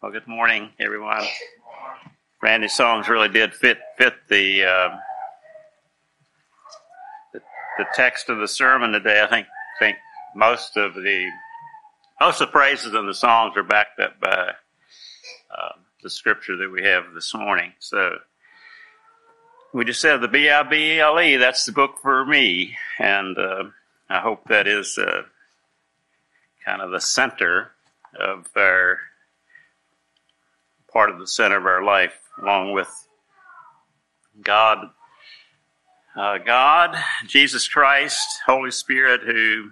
Well, good morning, everyone. Randy's songs really did fit fit the, uh, the the text of the sermon today. I think think most of the most of the praises in the songs are backed up by uh, the scripture that we have this morning. So we just said the B I B L E. That's the book for me, and uh, I hope that is uh, kind of the center of our part of the center of our life, along with God, uh, God, Jesus Christ, Holy Spirit, who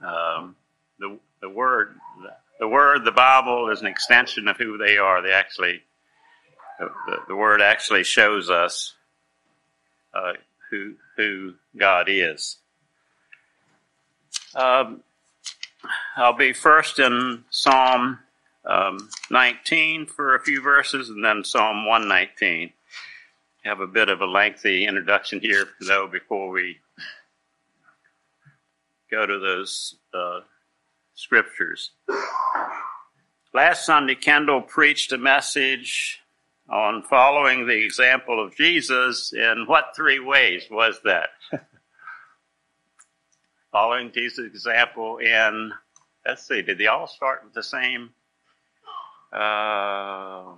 um, the the Word, the, Word, the Bible is an extension of who they are. They actually, the, the Word actually shows us uh, who who God is. Um, I'll be first in Psalm um, 19 for a few verses, and then Psalm 119. Have a bit of a lengthy introduction here, though, before we go to those uh, scriptures. Last Sunday, Kendall preached a message on following the example of Jesus. In what three ways was that? following Jesus' example in, let's see, did they all start with the same uh,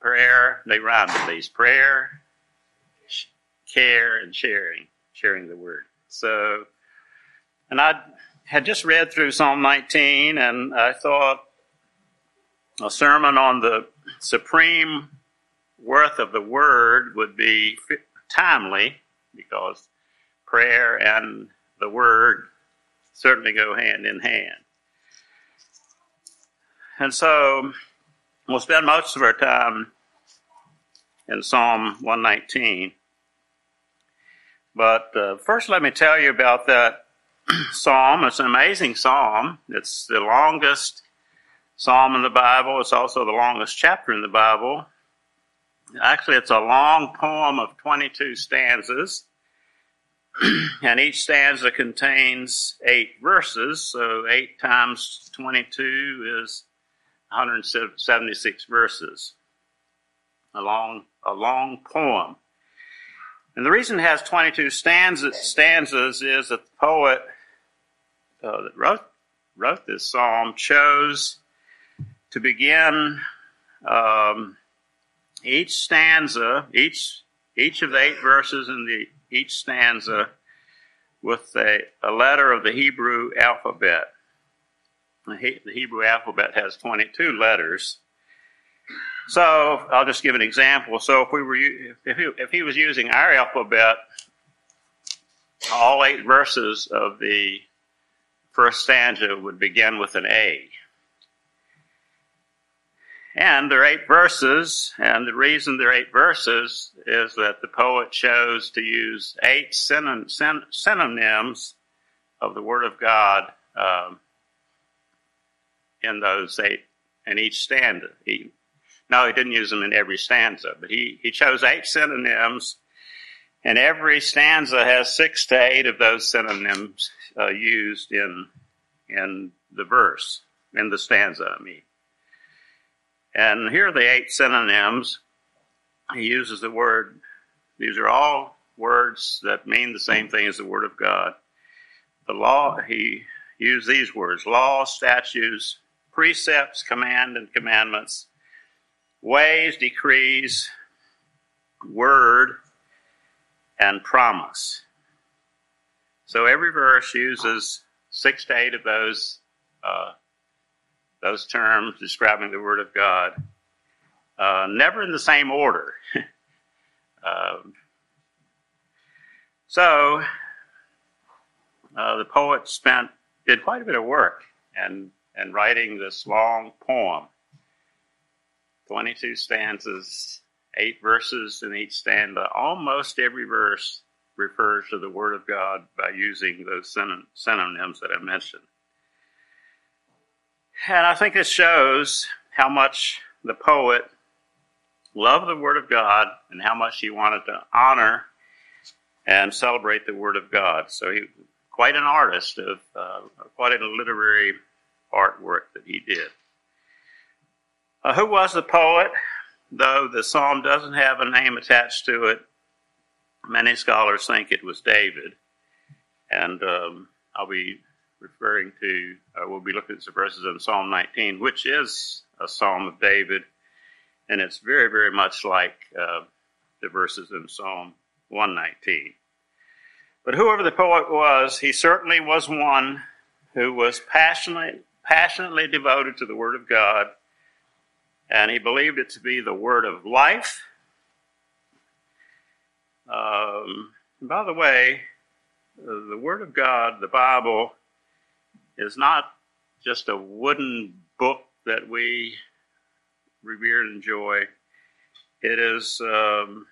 prayer? They rhyme at least. Prayer, care, and sharing, sharing the word. So, and I had just read through Psalm 19, and I thought a sermon on the supreme worth of the word would be timely because prayer and the word certainly go hand in hand. And so we'll spend most of our time in Psalm 119. But uh, first, let me tell you about that psalm. It's an amazing psalm. It's the longest psalm in the Bible. It's also the longest chapter in the Bible. Actually, it's a long poem of 22 stanzas. and each stanza contains eight verses. So, eight times 22 is 176 verses. A long, a long poem. And the reason it has 22 stanzas, stanzas is that the poet uh, that wrote, wrote this psalm chose to begin um, each stanza, each, each of the eight verses in the, each stanza with a, a letter of the Hebrew alphabet. The, Hebrew alphabet has 22 letters. So I'll just give an example. So if we were, if he, if he was using our alphabet, all eight verses of the first stanza would begin with an A. And there are eight verses, and the reason there are eight verses is that the poet chose to use eight synonyms of the Word of God um, in those eight, in each stanza. He, no, he didn't use them in every stanza, but he, he chose eight synonyms, and every stanza has six to eight of those synonyms uh, used in in the verse, in the stanza, I mean. And here are the eight synonyms. He uses the word, these are all words that mean the same thing as the Word of God. The law, he used these words law, statutes, precepts, command, and commandments, ways, decrees, word, and promise. So every verse uses six to eight of those uh, those terms describing the Word of God, uh, never in the same order. um, so uh, the poet spent did quite a bit of work and and writing this long poem. 22 stanzas, eight verses in each stanza. Almost every verse refers to the Word of God by using those synonyms that I mentioned. And I think this shows how much the poet loved the Word of God and how much he wanted to honor and celebrate the Word of God. So he quite an artist of uh, quite a literary artwork that he did. Uh, who was the poet? Though the psalm doesn't have a name attached to it, many scholars think it was David. And um, I'll be referring to, uh, we'll be looking at some verses in Psalm 19, which is a psalm of David. And it's very, very much like uh, the verses in Psalm 119. But whoever the poet was, he certainly was one who was passionately, passionately devoted to the Word of God, and he believed it to be the Word of life. Um, by the way, the Word of God, the Bible, is not just a wooden book that we revere and enjoy. It is, um,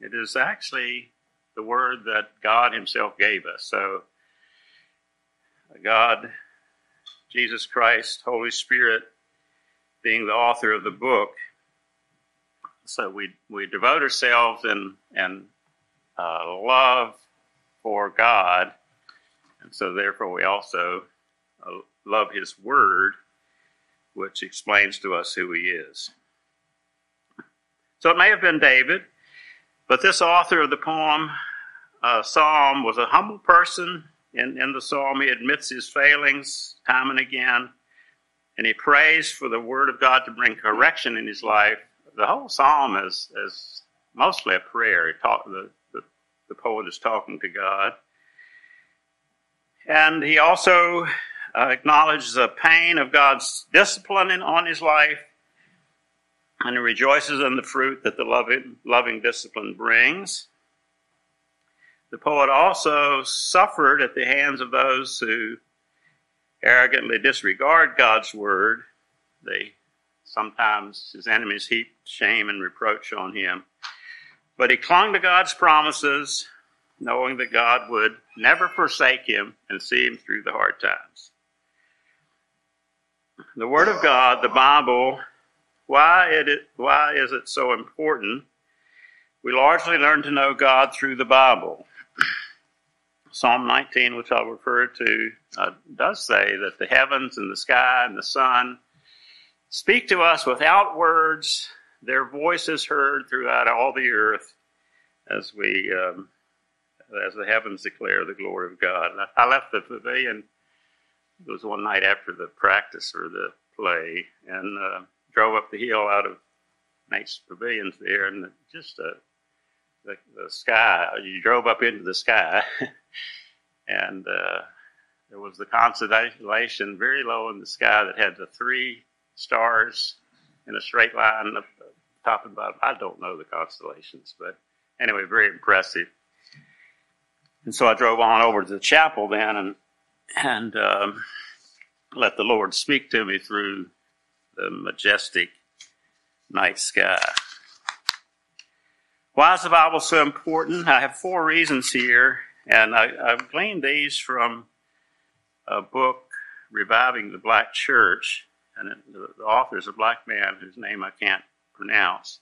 it is actually the word that God Himself gave us. So, God, Jesus Christ, Holy Spirit, being the author of the book. So we we devote ourselves in and uh, love for God, and so therefore we also uh, love His Word, which explains to us who He is. So it may have been David, but this author of the poem, uh, Psalm, was a humble person. In, in the Psalm, he admits his failings time and again, and he prays for the Word of God to bring correction in his life. The whole Psalm is, is mostly a prayer. Talk, the, the, the poet is talking to God. And he also uh, acknowledges the pain of God's discipline in, on his life and he rejoices in the fruit that the loving, loving discipline brings. The poet also suffered at the hands of those who arrogantly disregard God's word. They sometimes his enemies heaped shame and reproach on him. But he clung to God's promises, knowing that God would never forsake him and see him through the hard times. The Word of God, the Bible, why, it, why is it so important? We largely learn to know God through the Bible. Psalm 19, which I'll refer to, uh, does say that the heavens and the sky and the sun speak to us without words. Their voice is heard throughout all the earth as we, um, as the heavens declare the glory of God. I left the pavilion. It was one night after the practice or the play, and uh, drove up the hill out of Nate's Pavilions there, and just uh, the, the sky, you drove up into the sky, and uh, there was the constellation very low in the sky that had the three stars in a straight line up top and bottom. I don't know the constellations, but anyway, very impressive. And so I drove on over to the chapel then and and um, let the Lord speak to me through the majestic night sky. Why is the Bible so important? I have four reasons here, and I, have gleaned these from a book, Reviving the Black Church, and it, the, the author is a black man whose name I can't pronounce.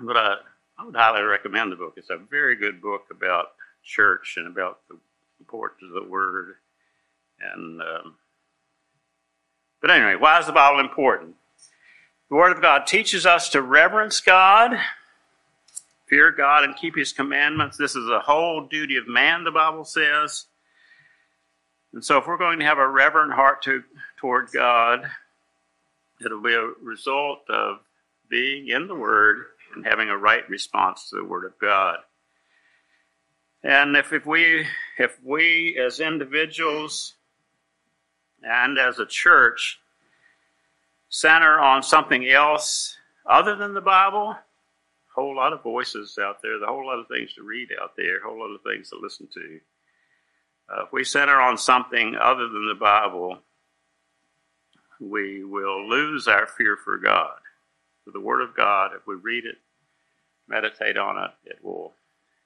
But I, I would highly recommend the book. It's a very good book about church and about the importance of the Word and um, but anyway, why is the Bible important? The Word of God teaches us to reverence God, fear God, and keep His commandments. This is a whole duty of man, the Bible says. And so, if we're going to have a reverent heart to, toward God, it'll be a result of being in the Word and having a right response to the Word of God. And if, if we if we as individuals and as a church center on something else other than the Bible, whole lot of voices out there, a whole lot of things to read out there, a whole lot of things to listen to. Uh, if we center on something other than the Bible, we will lose our fear for God. For the Word of God, if we read it, meditate on it, it will,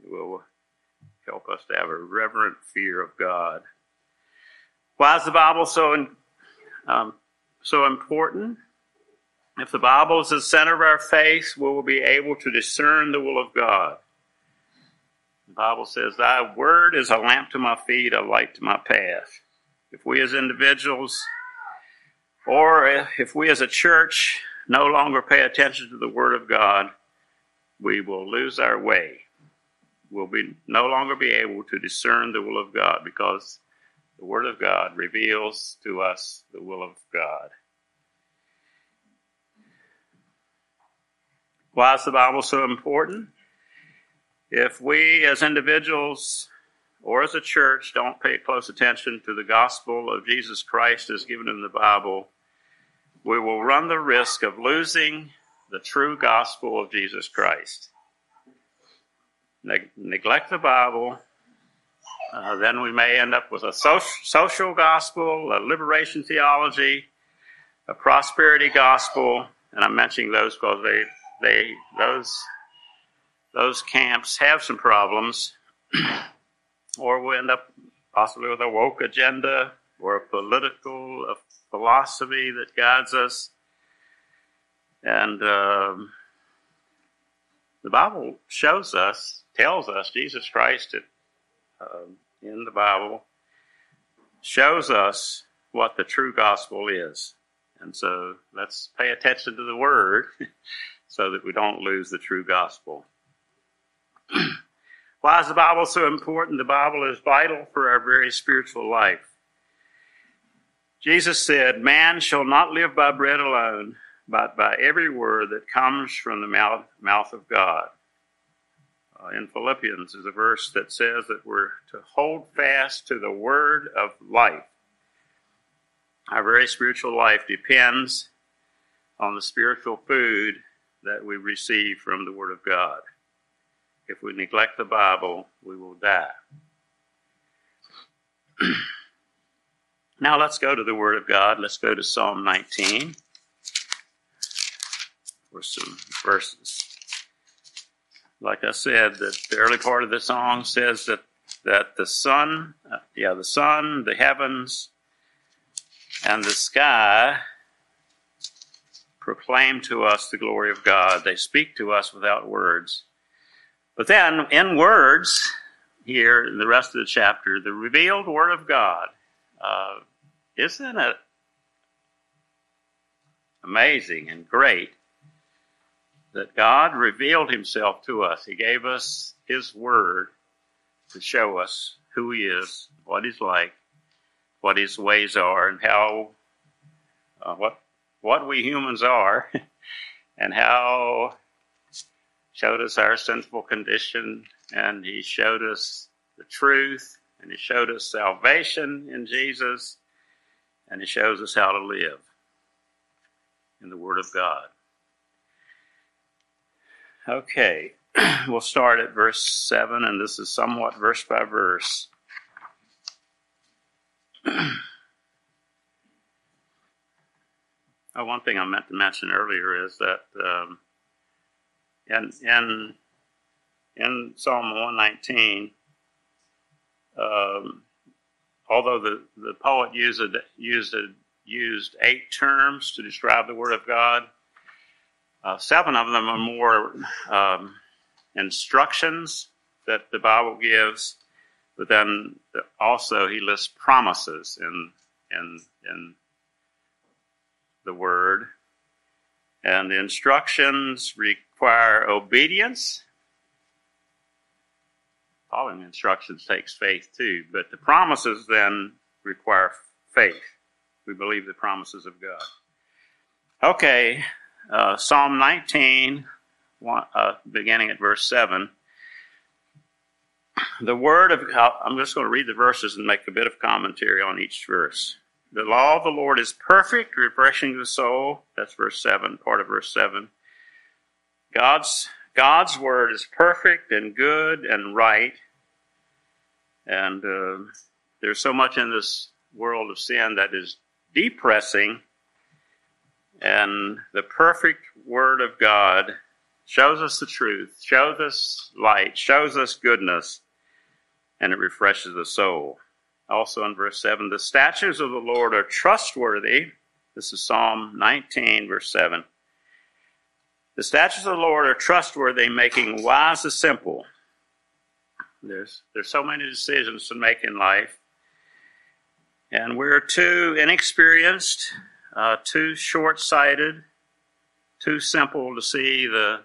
it will help us to have a reverent fear of God. Why is the Bible so um, so important? If the Bible is the center of our faith, we will be able to discern the will of God. The Bible says, Thy word is a lamp to my feet, a light to my path. If we as individuals Or if we as a church no longer pay attention to the Word of God, we will lose our way. We'll be no longer be able to discern the will of God because the Word of God reveals to us the will of God. Why is the Bible so important? If we as individuals or as a church don't pay close attention to the gospel of Jesus Christ as given in the Bible, we will run the risk of losing the true gospel of Jesus Christ. Ne- neglect the Bible, uh, then we may end up with a so- social gospel, a liberation theology, a prosperity gospel, and I'm mentioning those because they, they, those, those camps have some problems. or we end up possibly with a woke agenda or a political a philosophy that guides us. And um, the Bible shows us, tells us, Jesus Christ uh, in the Bible shows us what the true gospel is. And so let's pay attention to the word so that we don't lose the true gospel. Why is the Bible so important? The Bible is vital for our very spiritual life. Jesus said, Man shall not live by bread alone, but by every word that comes from the mouth, mouth of God. Uh, in Philippians is a verse that says that we're to hold fast to the word of life. Our very spiritual life depends on the spiritual food that we receive from the Word of God. If we neglect the Bible, we will die. now let's go to the Word of God. Let's go to Psalm 19 for some verses. Like I said, the early part of the song says that that the sun, uh, yeah, the sun, the heavens, and the sky proclaim to us the glory of God. They speak to us without words. But then, in words, here in the rest of the chapter, the revealed Word of God, uh, isn't it amazing and great that God revealed Himself to us? He gave us His Word to show us who He is, what He's like, what His ways are, and how uh, what what we humans are, and how showed us our sinful condition, and he showed us the truth, and he showed us salvation in Jesus, and he shows us how to live in the Word of God. Okay, we'll start at verse 7, and this is somewhat verse by verse. oh, one thing I meant to mention earlier is that um, in in in Psalm 119, um, although the, the poet used a, used a, used eight terms to describe the Word of God, uh, seven of them are more um, instructions that the Bible gives, but then also he lists promises in in in the Word, and the instructions require obedience. Following instructions takes faith too, but the promises then require faith. We believe the promises of God. Okay, uh, Psalm 19, one, uh, beginning at verse 7. The word of I'm just going to read the verses and make a bit of commentary on each verse. The law of the Lord is perfect, refreshing the soul. That's verse 7, part of verse 7. God's God's word is perfect and good and right, and uh, there's so much in this world of sin that is depressing, and the perfect word of God shows us the truth, shows us light, shows us goodness, and it refreshes the soul. Also in verse 7, the statutes of the Lord are trustworthy. This is Psalm 19, verse 7. The statutes of the Lord are trustworthy, making wise the simple. There's, there's so many decisions to make in life, and we're too inexperienced uh, too short sighted, too simple to see the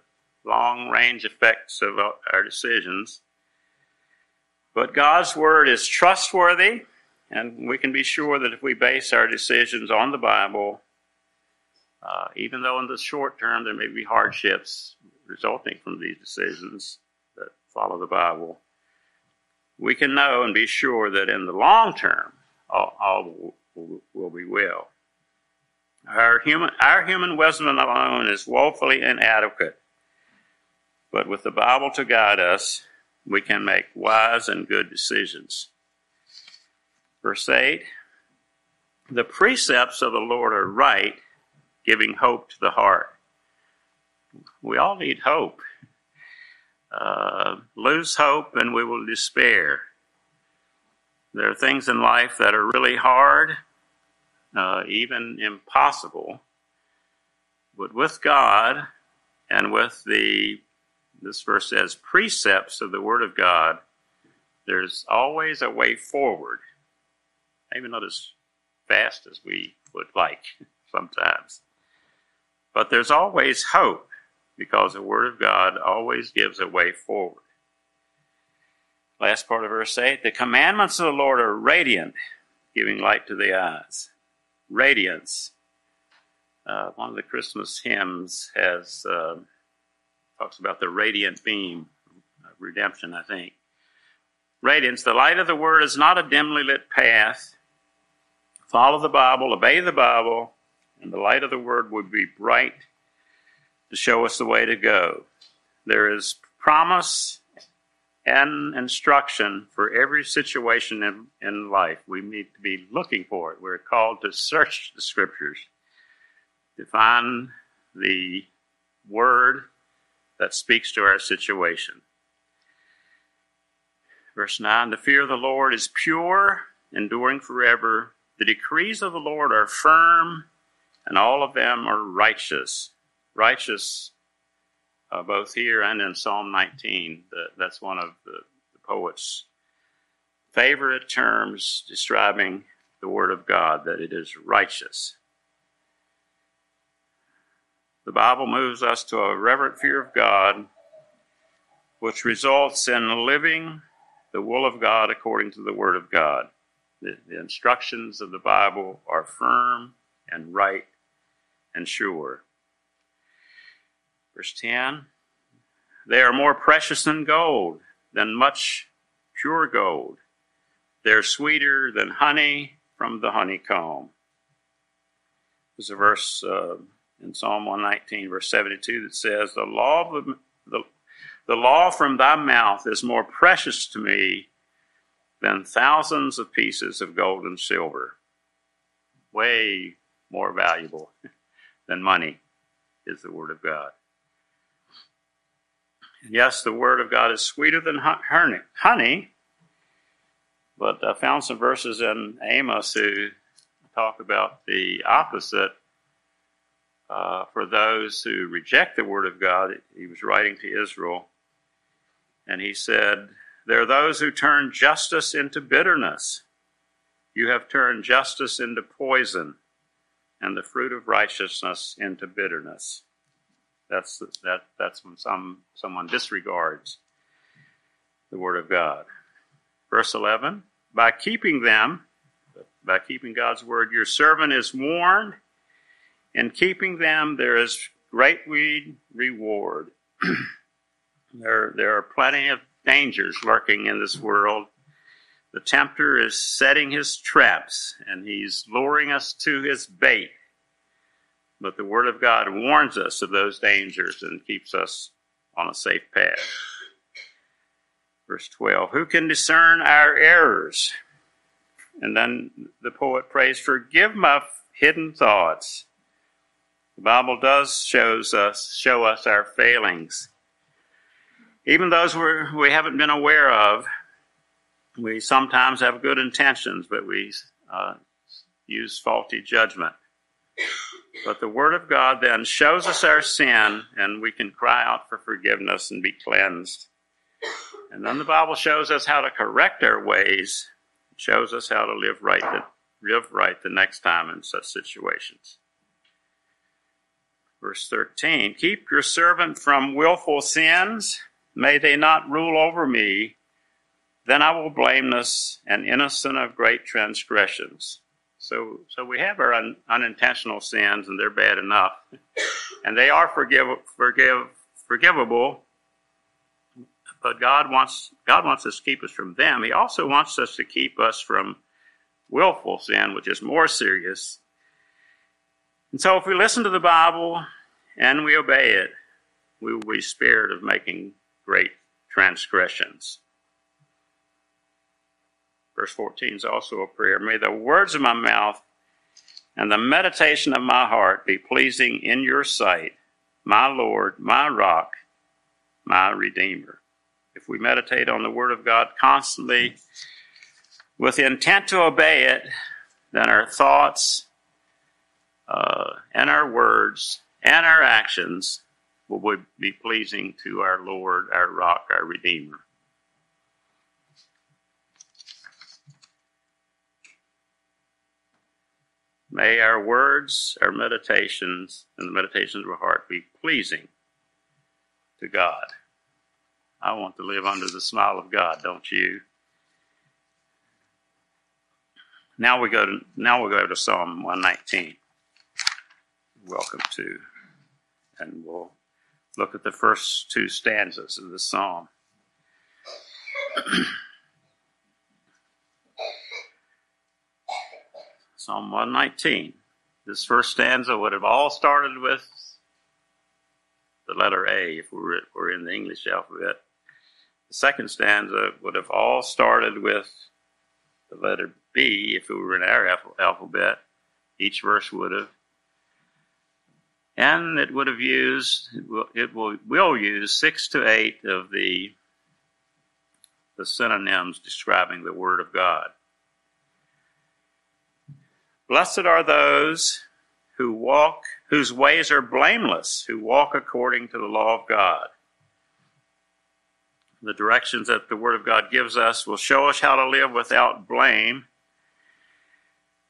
long range effects of our decisions. But God's Word is trustworthy, and we can be sure that if we base our decisions on the Bible, uh, even though in the short term there may be hardships resulting from these decisions that follow the Bible, we can know and be sure that in the long term, all, all will, will be well. Our human, our human wisdom alone is woefully inadequate. But with the Bible to guide us, we can make wise and good decisions. Verse 8 The precepts of the Lord are right, giving hope to the heart. We all need hope. Uh, lose hope and we will despair. There are things in life that are really hard, uh, even impossible. But with God and with the, this verse says, precepts of the Word of God, there's always a way forward. Maybe not as fast as we would like sometimes. But there's always hope because the Word of God always gives a way forward. Last part of verse 8 The commandments of the Lord are radiant, giving light to the eyes. Radiance. Uh, one of the Christmas hymns has uh, talks about the radiant beam of redemption, I think. Radiance, the light of the Word is not a dimly lit path. Follow the Bible, obey the Bible, and the light of the Word will be bright to show us the way to go. There is promise and instruction for every situation in, in life. We need to be looking for it. We're called to search the scriptures to find the word that speaks to our situation. Verse 9 The fear of the Lord is pure, enduring forever. The decrees of the Lord are firm, and all of them are righteous. Righteous uh, both here and in Psalm 19. The, that's one of the, the poet's favorite terms describing the Word of God, that it is righteous. The Bible moves us to a reverent fear of God, which results in living the will of God according to the Word of God. The, the instructions of the Bible are firm and right and sure. Verse 10 They are more precious than gold, than much pure gold. They're sweeter than honey from the honeycomb. There's a verse uh, in Psalm 119, verse 72, that says, The law, of the, the, law from thy mouth is more precious to me than thousands of pieces of gold and silver. Way more valuable than money is the Word of God. Yes, the Word of God is sweeter than honey, but I found some verses in Amos who talk about the opposite uh, for those who reject the Word of God. He was writing to Israel, and he said, There are those who turn justice into bitterness. You have turned justice into poison, and the fruit of righteousness into bitterness. That's that. That's when some someone disregards the word of God. Verse eleven: By keeping them, by keeping God's word, your servant is warned. In keeping them, there is great reward. there, there are plenty of dangers lurking in this world. The tempter is setting his traps, and he's luring us to his bait. But the Word of God warns us of those dangers and keeps us on a safe path. Verse 12 Who can discern our errors? And then the poet prays, Forgive my hidden thoughts. The Bible does shows us show us our failings. Even those we're, we haven't been aware of, we sometimes have good intentions, but we uh, use faulty judgment. But the Word of God then shows us our sin, and we can cry out for forgiveness and be cleansed. And then the Bible shows us how to correct our ways, shows us how to live right, the, live right the next time in such situations. Verse 13 Keep your servant from willful sins. May they not rule over me. Then I will blameless and innocent of great transgressions. So, so we have our un, unintentional sins, and they're bad enough, and they are forgive, forgive, forgivable. But God wants God wants us to keep us from them. He also wants us to keep us from willful sin, which is more serious. And so, if we listen to the Bible and we obey it, we will be spared of making great transgressions. Verse 14 is also a prayer. May the words of my mouth and the meditation of my heart be pleasing in your sight, my Lord, my rock, my Redeemer. If we meditate on the Word of God constantly with the intent to obey it, then our thoughts uh, and our words and our actions will be pleasing to our Lord, our rock, our Redeemer. May our words, our meditations, and the meditations of our heart be pleasing to God. I want to live under the smile of God, don't you? Now we go to now we go to Psalm 119. Welcome to, and we'll look at the first two stanzas of the psalm. Psalm 119. This first stanza would have all started with the letter A if we were, were in the English alphabet. The second stanza would have all started with the letter B if we were in our alphabet. Each verse would have. And it would have used, it will, will use six to eight of the, the synonyms describing the Word of God. Blessed are those who walk, whose ways are blameless, who walk according to the law of God. The directions that the Word of God gives us will show us how to live without blame.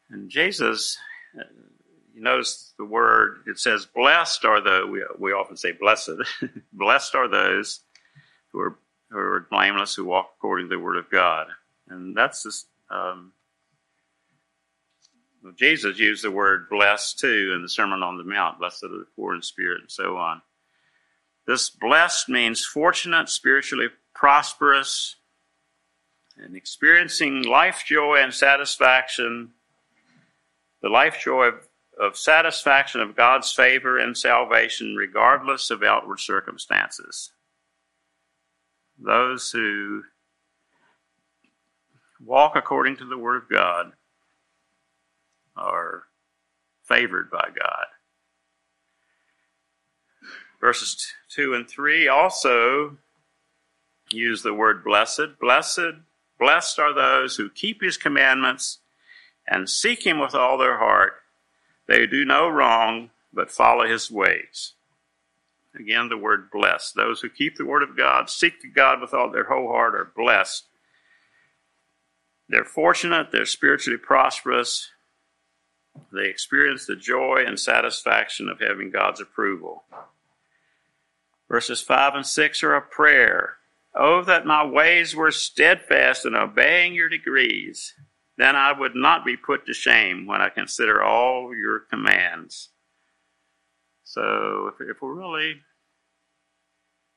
And Jesus, you notice the word, it says, blessed are the, we, we often say blessed, blessed are those who are, who are blameless, who walk according to the Word of God. And that's just, um, Jesus used the word blessed too in the Sermon on the Mount, blessed are the poor in spirit, and so on. This blessed means fortunate, spiritually prosperous, and experiencing life joy and satisfaction, the life joy of, of satisfaction of God's favor and salvation, regardless of outward circumstances. Those who walk according to the Word of God are favored by God. Verses 2 and 3 also use the word blessed. Blessed, blessed are those who keep his commandments and seek him with all their heart. They do no wrong, but follow his ways. Again, the word blessed. Those who keep the word of God, seek to God with all their whole heart, are blessed. They're fortunate, they're spiritually prosperous, they experience the joy and satisfaction of having God's approval. Verses 5 and 6 are a prayer. Oh, that my ways were steadfast in obeying your decrees. Then I would not be put to shame when I consider all your commands. So, if, if we're really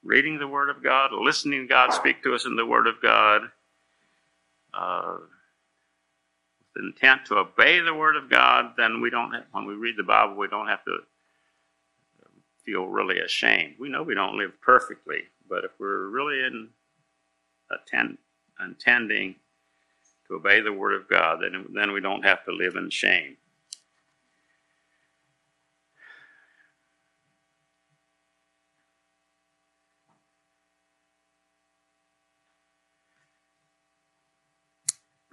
reading the Word of God, listening to God speak to us in the Word of God, uh, the intent to obey the Word of God, then we don't, have, when we read the Bible, we don't have to feel really ashamed. We know we don't live perfectly, but if we're really in attend, intending obey the Word of God, then, then we don't have to live in shame.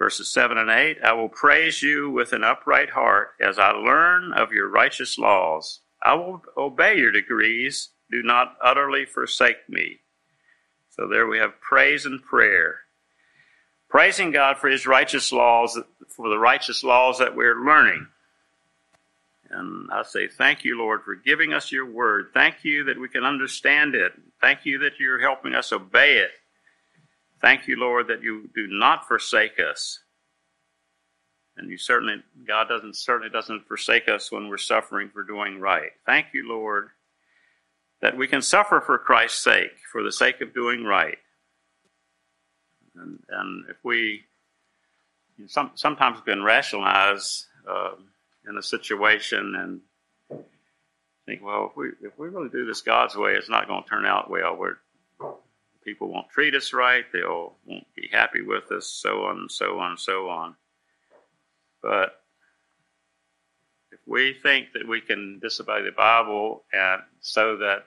verses 7 and 8 I will praise you with an upright heart as I learn of your righteous laws. I will obey your decrees. Do not utterly forsake me. So there we have praise and prayer. Praising God for his righteous laws, for the righteous laws that we're learning. And I say, Thank you, Lord, for giving us your word. Thank you that we can understand it. Thank you that you're helping us obey it. Thank you, Lord, that you do not forsake us. And you certainly, God doesn't certainly doesn't forsake us when we're suffering for doing right. Thank you, Lord, that we can suffer for Christ's sake, for the sake of doing right. And, and if we you know, some, sometimes can rationalize uh, in a situation and think, well, if we if we really do this God's way, it's not going to turn out well. We're, people won't treat us right. They'll won't be happy with us, so on and so on and so on. But if we think that we can disobey the Bible and so that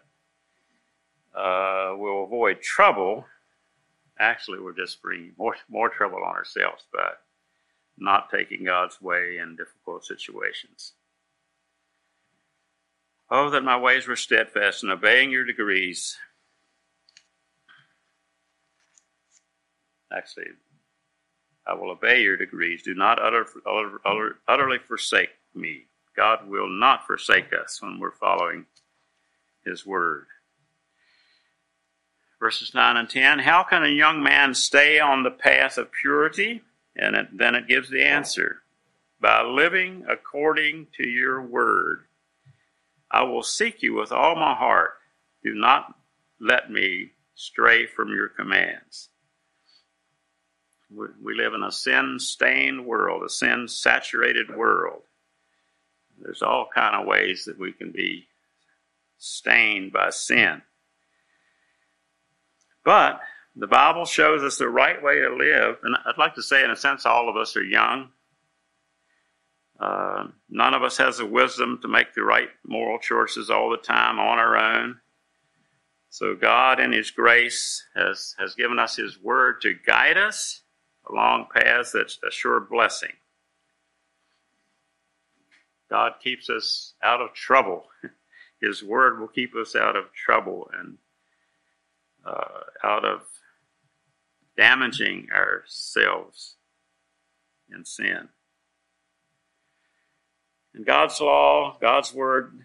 uh, we'll avoid trouble, actually we're just bringing more more trouble on ourselves by not taking God's way in difficult situations. Oh, that my ways were steadfast in obeying your decrees. Actually, I will obey your decrees. Do not utter, utter, utterly forsake me. God will not forsake us when we're following his word. Verses 9 and 10 How can a young man stay on the path of purity? And it, then it gives the answer by living according to your word. I will seek you with all my heart. Do not let me stray from your commands. We live in a sin stained world, a sin saturated world. There's all kind of ways that we can be stained by sin. But the Bible shows us the right way to live. And I'd like to say, in a sense, all of us are young. Uh, none of us has the wisdom to make the right moral choices all the time on our own. So God, in His grace, has, has given us His Word to guide us along paths that's a sure blessing. God keeps us out of trouble. His Word will keep us out of trouble and uh, out of damaging ourselves in sin. And God's law, God's word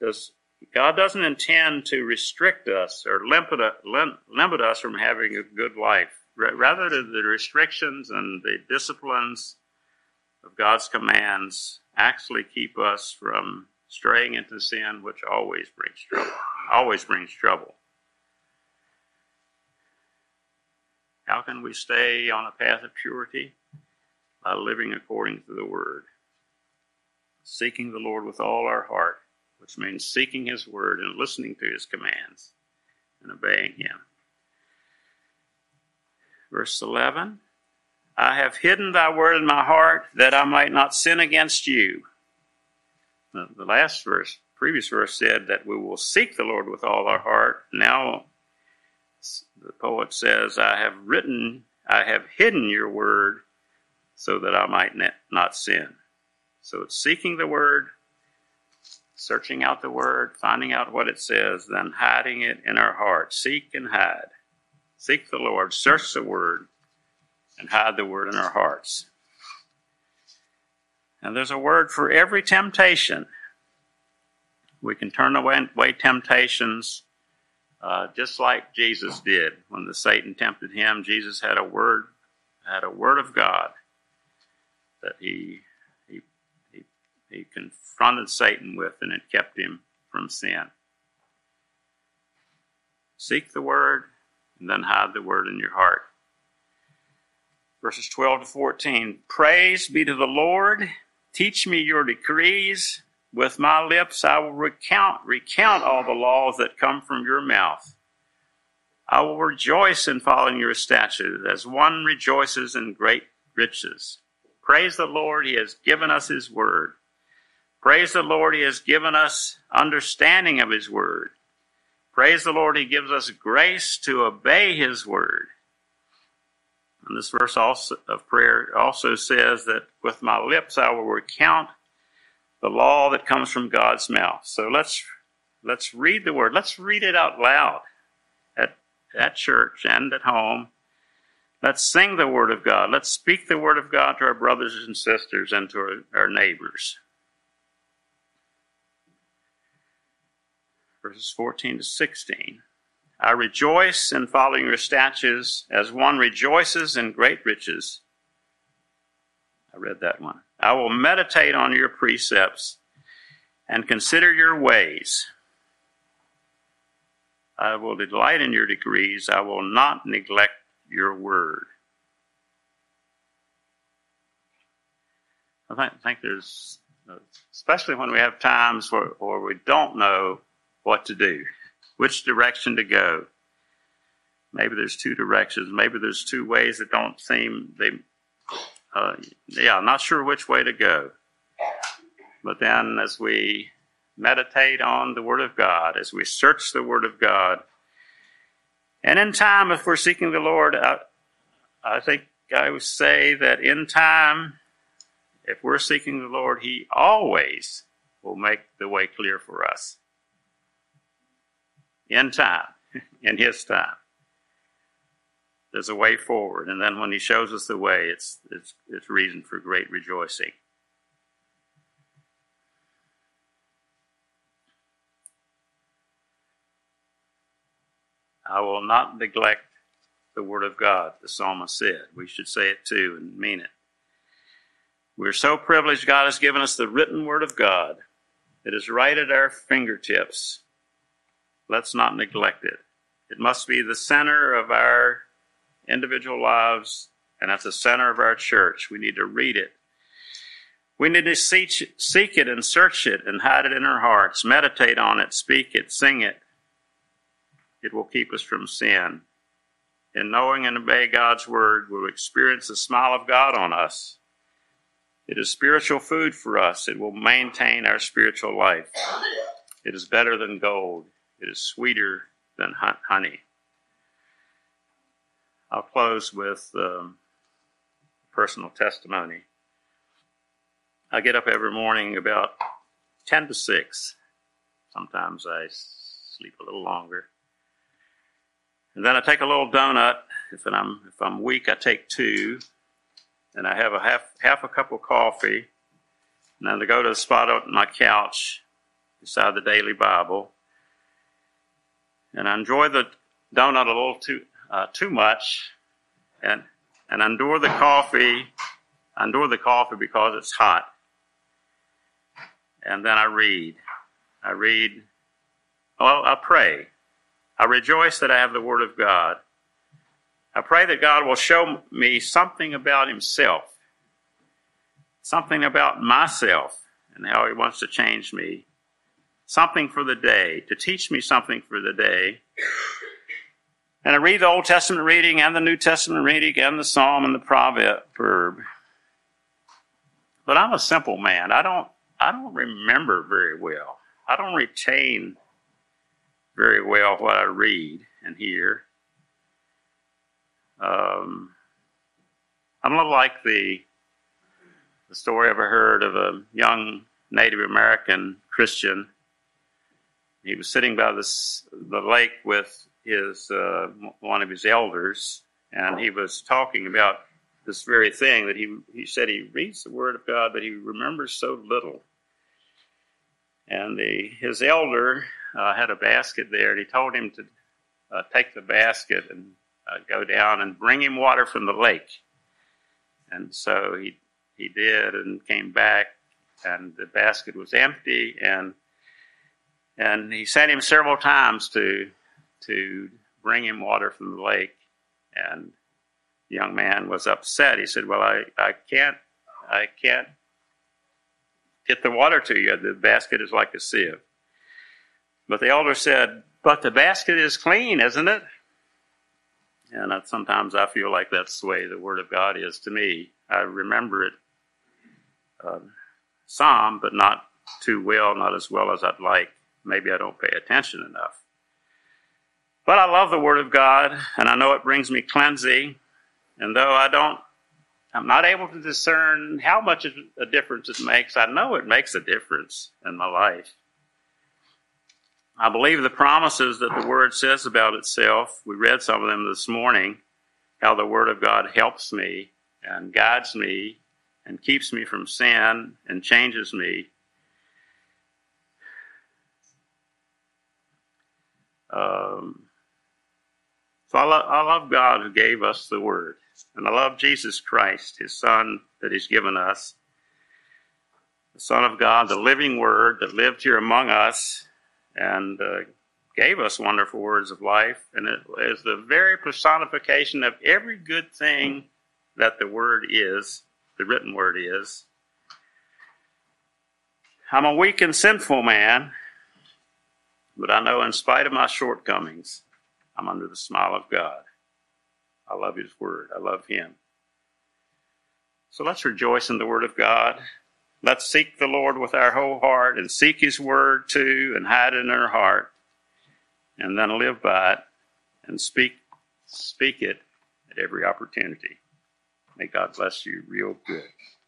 does God doesn't intend to restrict us or limit, limit us from having a good life. Rather, the restrictions and the disciplines of God's commands actually keep us from straying into sin, which always brings trouble. Always brings trouble. How can we stay on a path of purity? By living according to the Word. Seeking the Lord with all our heart, which means seeking His Word and listening to His commands and obeying Him. Verse 11 I have hidden thy word in my heart that I might not sin against you. The, last verse, previous verse said that we will seek the Lord with all our heart. Now the poet says, I have written, I have hidden your word so that I might not sin. So it's seeking the word, searching out the word, finding out what it says, then hiding it in our heart. Seek and hide. Seek the Lord, search the word, and hide the word in our hearts. And there's a word for every temptation. We can turn away, away temptations uh, just like Jesus did when the Satan tempted him. Jesus had a word, had a word of God that he he he, he confronted Satan with, and it kept him from sin. Seek the word, and then hide the word in your heart. Verses 12 to 14 Praise be to the Lord. Teach me your decrees. With my lips I will recount, recount all the laws that come from your mouth. I will rejoice in following your statutes as one rejoices in great riches. Praise the Lord, He has given us His word. Praise the Lord, He has given us understanding of His word. Praise the Lord, He gives us grace to obey His word. And this verse also of prayer also says that with my lips I will recount the law that comes from God's mouth. So let's let's read the word. Let's read it out loud at at church and at home. Let's sing the word of God. Let's speak the word of God to our brothers and sisters and to our, our neighbors. verses 14 to 16. I rejoice in following your statutes as one rejoices in great riches. I read that one. I will meditate on your precepts and consider your ways. I will delight in your decrees. I will not neglect your word. I think, think there's, especially when we have times where, where we don't know what to do which direction to go. Maybe there's two directions. Maybe there's two ways that don't seem they. Uh, yeah, I'm not sure which way to go. But then, as we meditate on the Word of God, as we search the Word of God, and in time, if we're seeking the Lord, I, I think I would say that in time, if we're seeking the Lord, He always will make the way clear for us in time, in His time. There's a way forward, and then when He shows us the way, it's it's it's reason for great rejoicing. I will not neglect the Word of God, the psalmist said. We should say it too and mean it. We're so privileged God has given us the written Word of God. It is right at our fingertips. Let's not neglect it. It must be the center of our individual lives and at the center of our church. We need to read it. We need to seek, seek it and search it and hide it in our hearts, meditate on it, speak it, sing it. It will keep us from sin. In knowing and obey God's word, we'll experience the smile of God on us. It is spiritual food for us. It will maintain our spiritual life. It is better than gold. It is sweeter than honey. I'll close with um, personal testimony. I get up every morning about 10 to 6. Sometimes I sleep a little longer. And then I take a little donut. If I'm, if I'm weak, I take two. And I have a half, half a cup of coffee. And then I go to the spot on my couch beside the daily Bible and I enjoy the donut a little too uh, too much, and and endure the coffee. Endure the coffee because it's hot, and then I read. I read. Well, I pray. I rejoice that I have the Word of God. I pray that God will show me something about Himself, something about myself, and how He wants to change me something for the day, to teach me something for the day. And I read the Old Testament reading and the New Testament reading and the Psalm and the proverb. But I'm a simple man. I don't I don't remember very well. I don't retain very well what I read and hear. Um, I'm a little like the the story I've heard of a young Native American Christian he was sitting by this, the lake with his uh, one of his elders, and he was talking about this very thing that he he said he reads the Word of God, but he remembers so little. And the, his elder uh, had a basket there, and he told him to uh, take the basket and uh, go down and bring him water from the lake. And so he he did, and came back, and the basket was empty, and and he sent him several times to to bring him water from the lake. And the young man was upset. He said, "Well, I, I can't I can't get the water to you. The basket is like a sieve." But the elder said, "But the basket is clean, isn't it?" And sometimes I feel like that's the way the Word of God is to me. I remember it uh, some, but not too well, not as well as I'd like maybe I don't pay attention enough. But I love the Word of God, and I know it brings me cleansing. And though I don't, I'm not able to discern how much of a difference it makes, I know it makes a difference in my life. I believe the promises that the Word says about itself. We read some of them this morning, how the Word of God helps me and guides me and keeps me from sin and changes me Um, so I, lo- I love God who gave us the Word. And I love Jesus Christ, His Son that He's given us. The Son of God, the living Word that lived here among us and uh, gave us wonderful words of life. And it is the very personification of every good thing that the Word is, the written Word is. I'm a weak and sinful man, but I know in spite of my shortcomings, I'm under the smile of God. I love His Word. I love Him. So let's rejoice in the Word of God. Let's seek the Lord with our whole heart and seek His Word too and hide it in our heart and then live by it and speak, speak it at every opportunity. May God bless you real good.